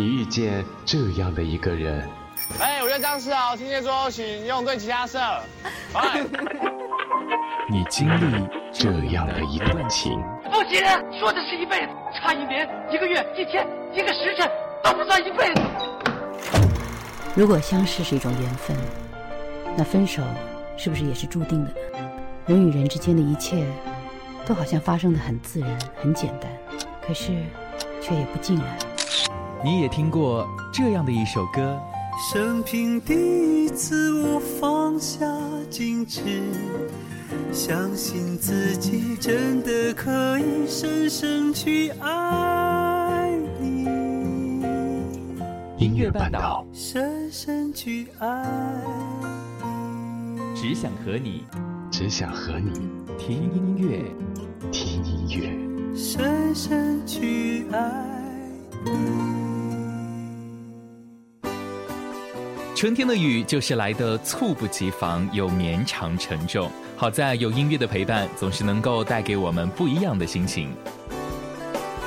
你遇见这样的一个人。哎，我叫张世豪，今天最后请用对吉他社。哎，你经历这样的一段情。不行，说的是一辈子，差一年、一个月、一天、一个时辰都不算一辈子。如果相识是一种缘分，那分手是不是也是注定的呢？人与人之间的一切，都好像发生的很自然、很简单，可是却也不尽然。你也听过这样的一首歌？生平第一次，我放下矜持，相信自己真的可以深深去爱你。音乐半岛，深深去爱你，只想和你，只想和你听音乐，听音乐，深深去爱你。春天的雨就是来的猝不及防又绵长沉重，好在有音乐的陪伴，总是能够带给我们不一样的心情。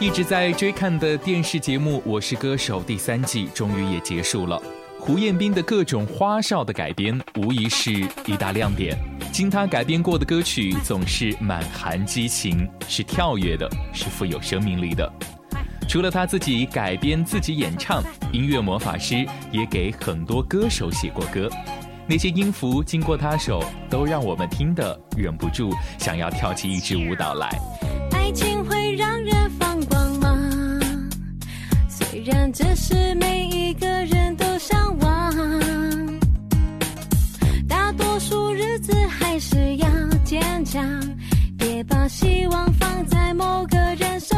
一直在追看的电视节目《我是歌手》第三季终于也结束了，胡彦斌的各种花哨的改编无疑是一大亮点。经他改编过的歌曲总是满含激情，是跳跃的，是富有生命力的。除了他自己改编、自己演唱，音乐魔法师也给很多歌手写过歌。那些音符经过他手，都让我们听得忍不住想要跳起一支舞蹈来。爱情会让人放光芒，虽然这是每一个人都向往，大多数日子还是要坚强，别把希望放在某个人身上。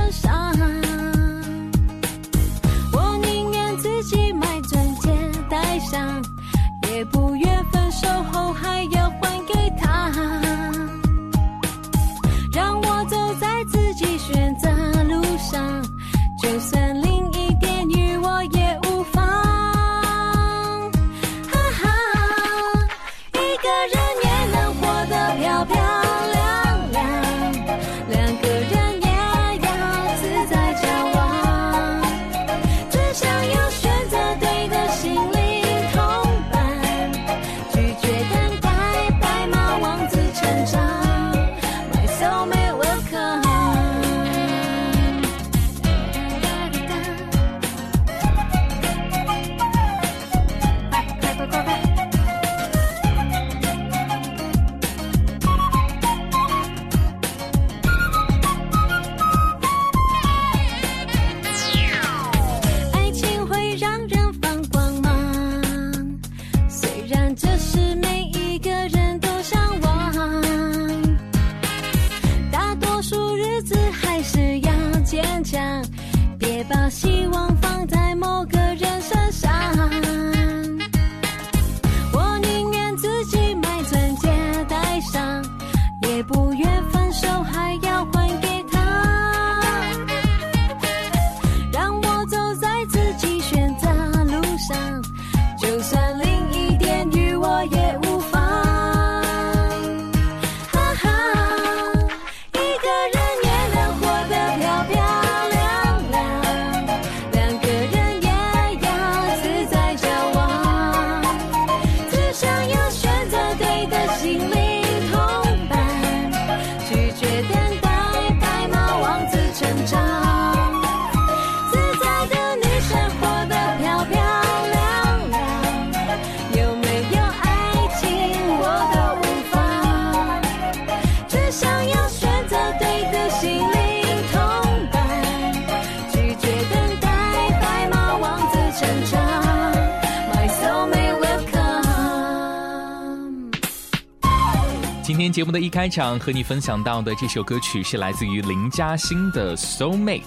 今天节目的一开场和你分享到的这首歌曲是来自于林嘉欣的《Soul Mate》。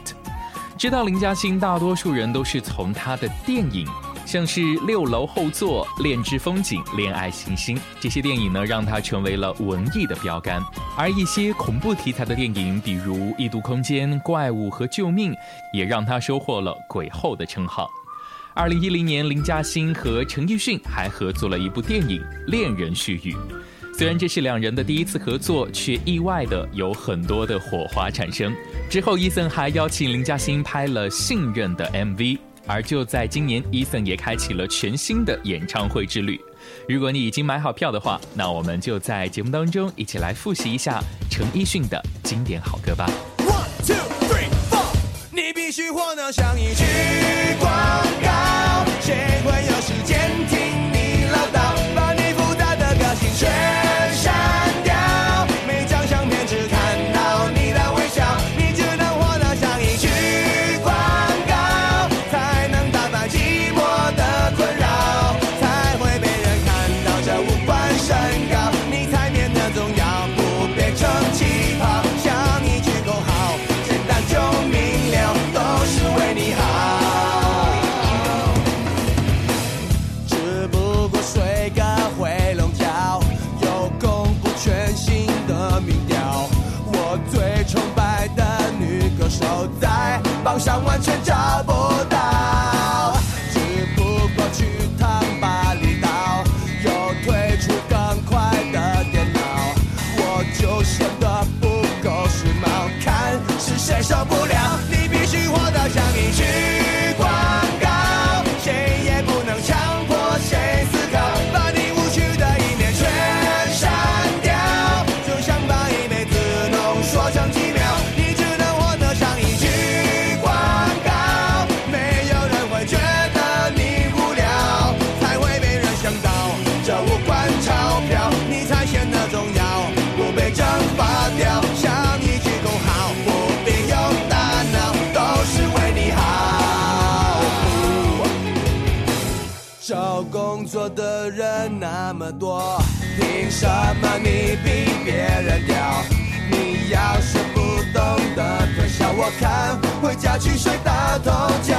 知道林嘉欣，大多数人都是从她的电影，像是《六楼后座》《恋之风景》《恋爱行星》这些电影呢，让她成为了文艺的标杆。而一些恐怖题材的电影，比如《异度空间》《怪物》和《救命》，也让她收获了“鬼后”的称号。二零一零年，林嘉欣和陈奕迅还合作了一部电影《恋人絮语》。虽然这是两人的第一次合作，却意外的有很多的火花产生。之后伊森还邀请林嘉欣拍了信任的 MV，而就在今年，伊森也开启了全新的演唱会之旅。如果你已经买好票的话，那我们就在节目当中一起来复习一下陈奕迅的经典好歌吧。one two three four，你必须活得像一只光。那么多，凭什么你比别人屌？你要是不懂得推销，我看回家去睡大头觉。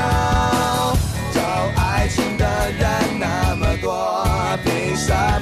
找爱情的人那么多，凭什么？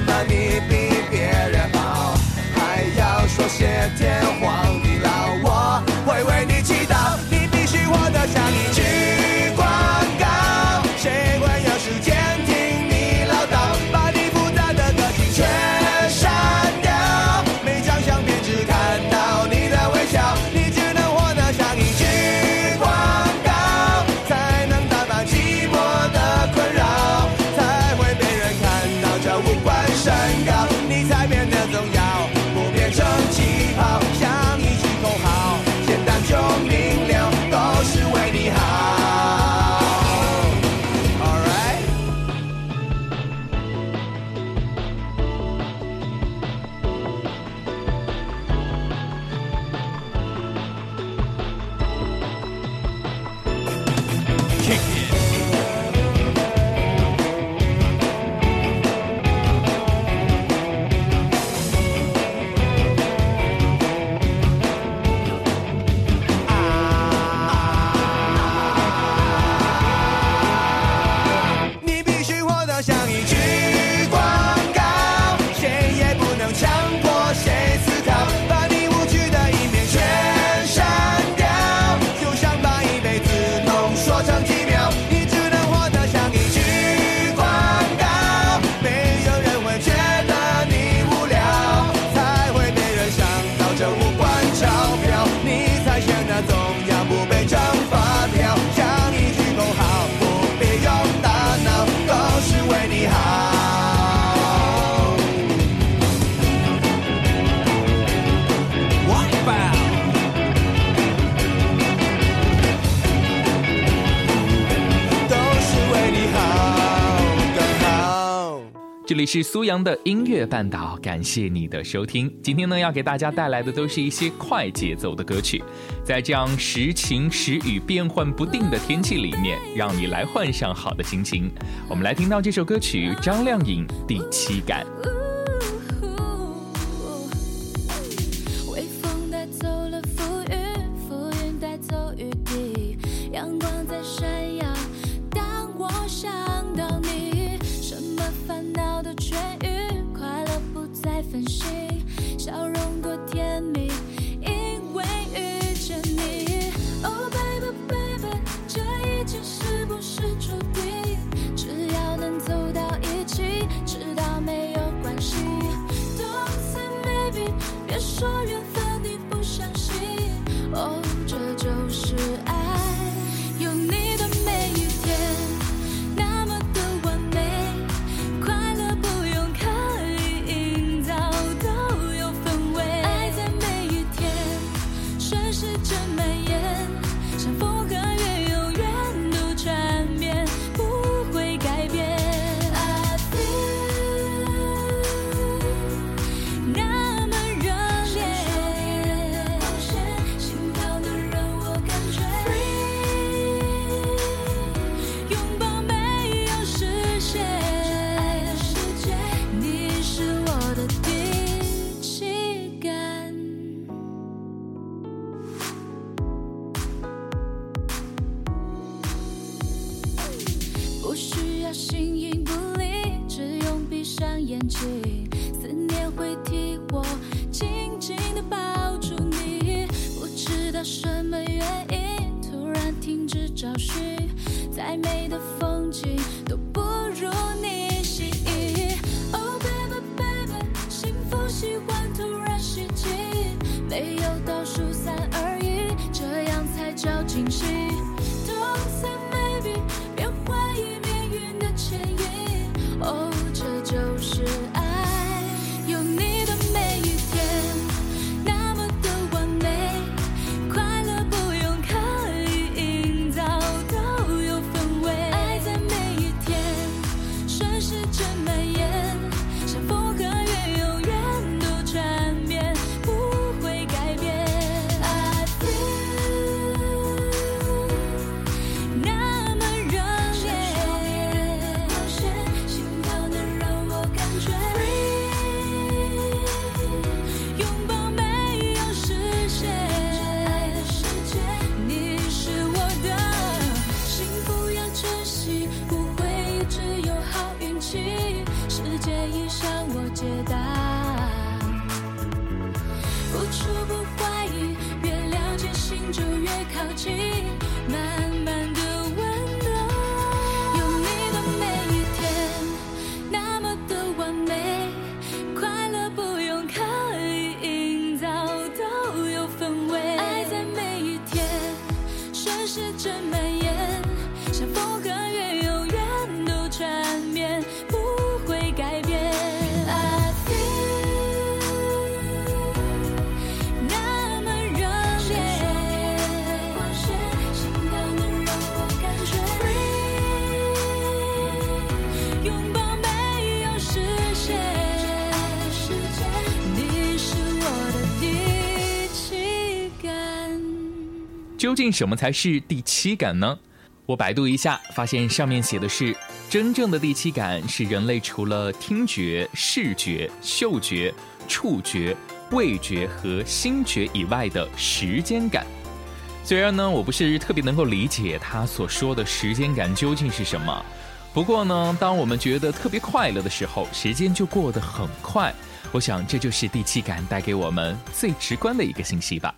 这里是苏阳的音乐半岛感谢你的收听。今天呢要给大家带来的都是一些快节奏的歌曲在这样时晴时雨变幻不定的天气里面让你来换上好的心情。我们来听到这首歌曲张靓颖第七感。形影不离，只用闭上眼睛，思念会替我紧紧地抱住你。不知道什么原因，突然停止找寻，再美的风景都不如你吸引。Oh baby baby，幸福喜欢突然袭击，没有靠近，慢究竟什么才是第七感呢？我百度一下，发现上面写的是，真正的第七感是人类除了听觉、视觉、嗅觉、触觉、味觉和心觉以外的时间感。虽然呢，我不是特别能够理解他所说的时间感究竟是什么，不过呢，当我们觉得特别快乐的时候，时间就过得很快。我想这就是第七感带给我们最直观的一个信息吧。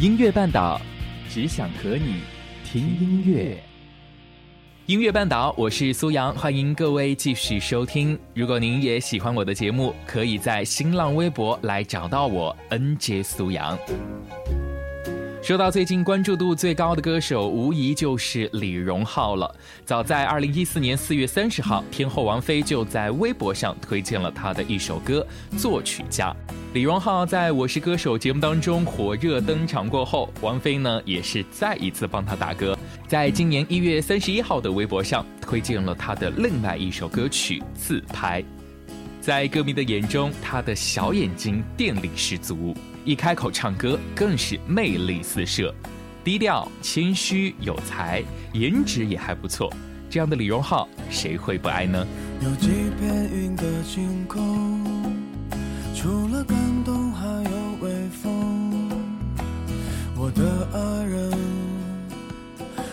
音乐半岛，只想和你听音乐。音乐半岛，我是苏阳，欢迎各位继续收听。如果您也喜欢我的节目，可以在新浪微博来找到我 NJ 苏阳。说到最近关注度最高的歌手，无疑就是李荣浩了。早在二零一四年四月三十号，天后王菲就在微博上推荐了他的一首歌《作曲家》。李荣浩在我是歌手节目当中火热登场过后，王菲呢也是再一次帮他打歌，在今年一月三十一号的微博上推荐了他的另外一首歌曲《自拍》。在歌迷的眼中，他的小眼睛电力十足，一开口唱歌更是魅力四射，低调、谦虚、有才，颜值也还不错。这样的李荣浩，谁会不爱呢？有几片云的晴空，除了感动还有微风。我的爱人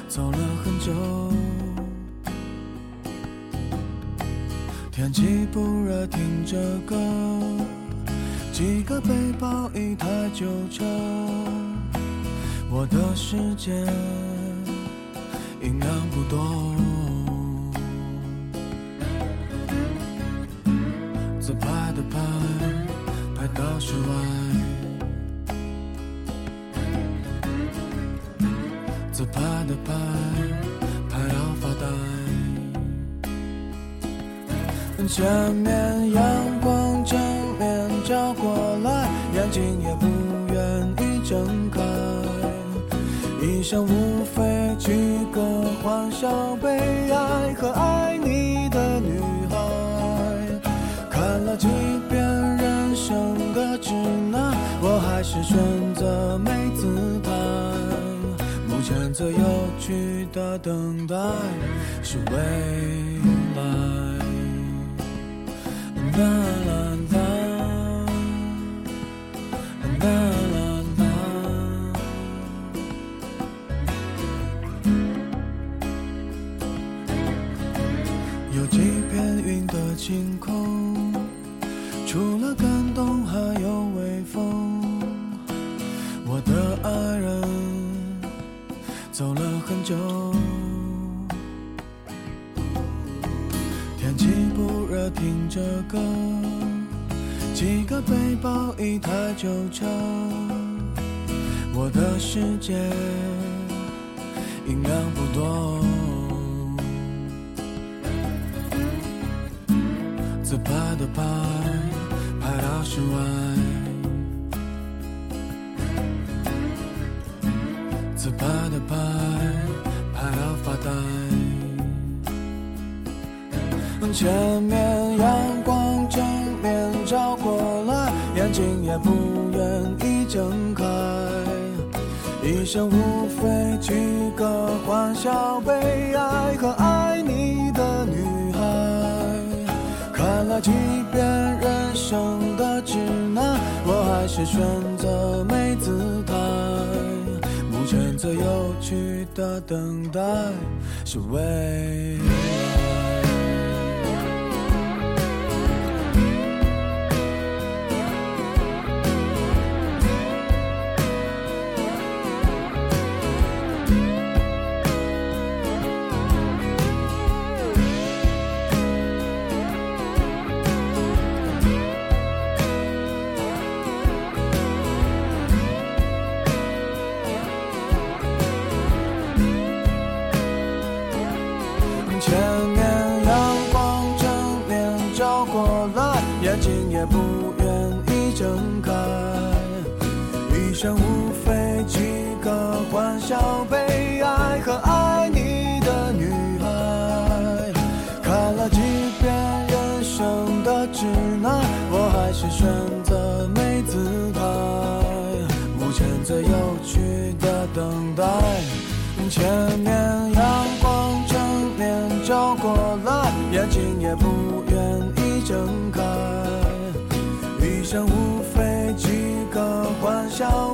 走了很久，天气不热，听着歌，几个背包，一台旧车，我的世界营养不多。自拍的拍，拍到室外。自拍的拍，拍到发呆。前面阳盛开。一生无非几个欢笑、悲哀和爱你的女孩。看了几遍人生的指南，我还是选择没姿态。目前最有趣的等待是为的世界音量不多。自拍的拍，拍到室外。自拍的拍，拍到发呆。前面阳光正面照过来，眼睛也不愿意睁。生无非几个欢笑、悲哀和爱你的女孩。看了几遍人生的指南，我还是选择没姿态。目前最有趣的等待是为。笑、悲哀和爱你的女孩。看了几遍人生的指南，我还是选择没姿态。目前最有趣的等待，前面阳光正面照过来，眼睛也不愿意睁开。一生无非几个欢笑、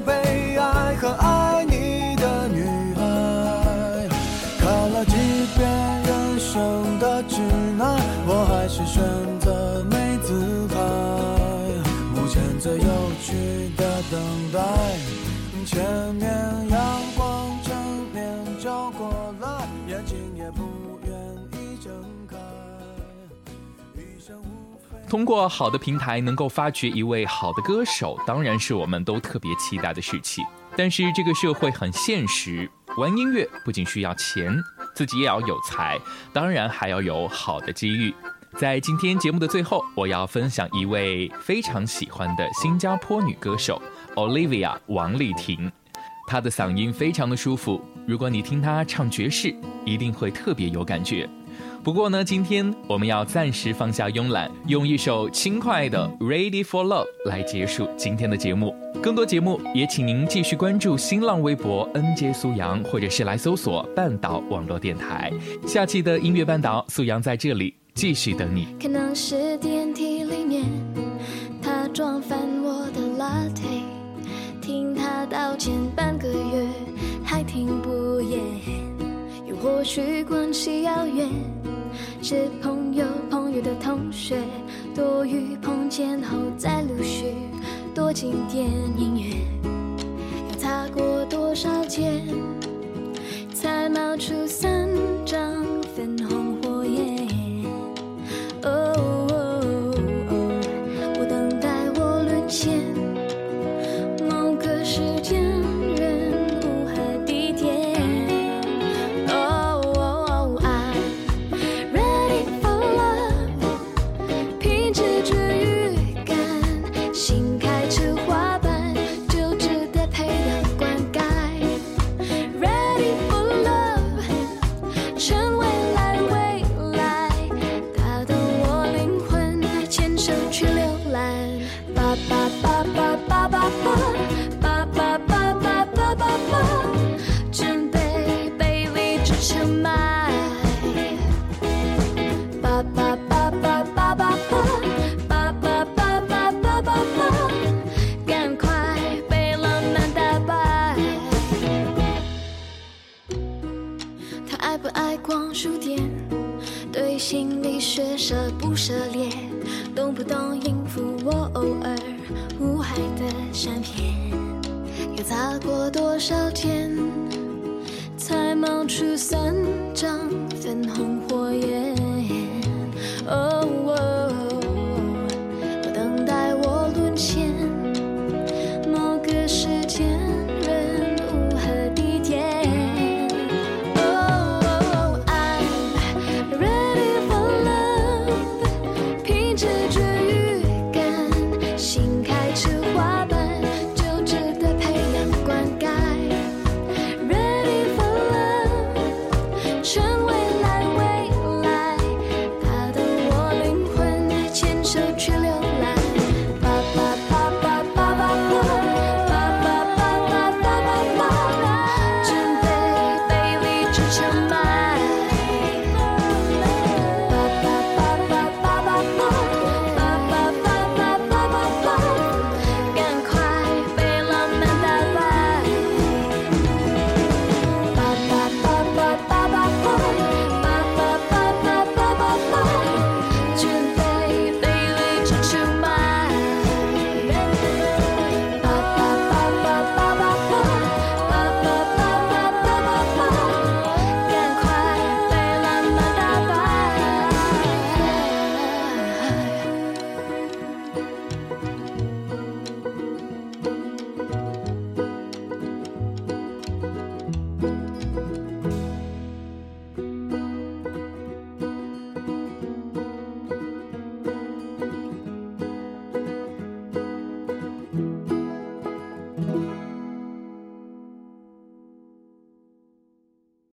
等待，前面阳光正面照过来，眼睛也不愿意睁开。通过好的平台能够发掘一位好的歌手，当然是我们都特别期待的事情。但是这个社会很现实，玩音乐不仅需要钱，自己也要有才，当然还要有好的机遇。在今天节目的最后，我要分享一位非常喜欢的新加坡女歌手 Olivia 王丽婷。她的嗓音非常的舒服，如果你听她唱爵士，一定会特别有感觉。不过呢，今天我们要暂时放下慵懒，用一首轻快的《Ready for Love》来结束今天的节目。更多节目也请您继续关注新浪微博 “nj 苏阳”，或者是来搜索“半岛网络电台”。下期的音乐半岛，苏阳在这里继续等你。可能是电梯里面，他撞翻个月还听不厌，又或许关系遥远，是朋友朋友的同学，多余碰见后再陆续多经典音乐，要擦过多少肩，才冒出三张粉红火焰。哦哦哦，我等待我沦陷，却舍不涉猎？动不动应付我偶尔无害的闪骗？又擦过多少天，才冒出三张粉红？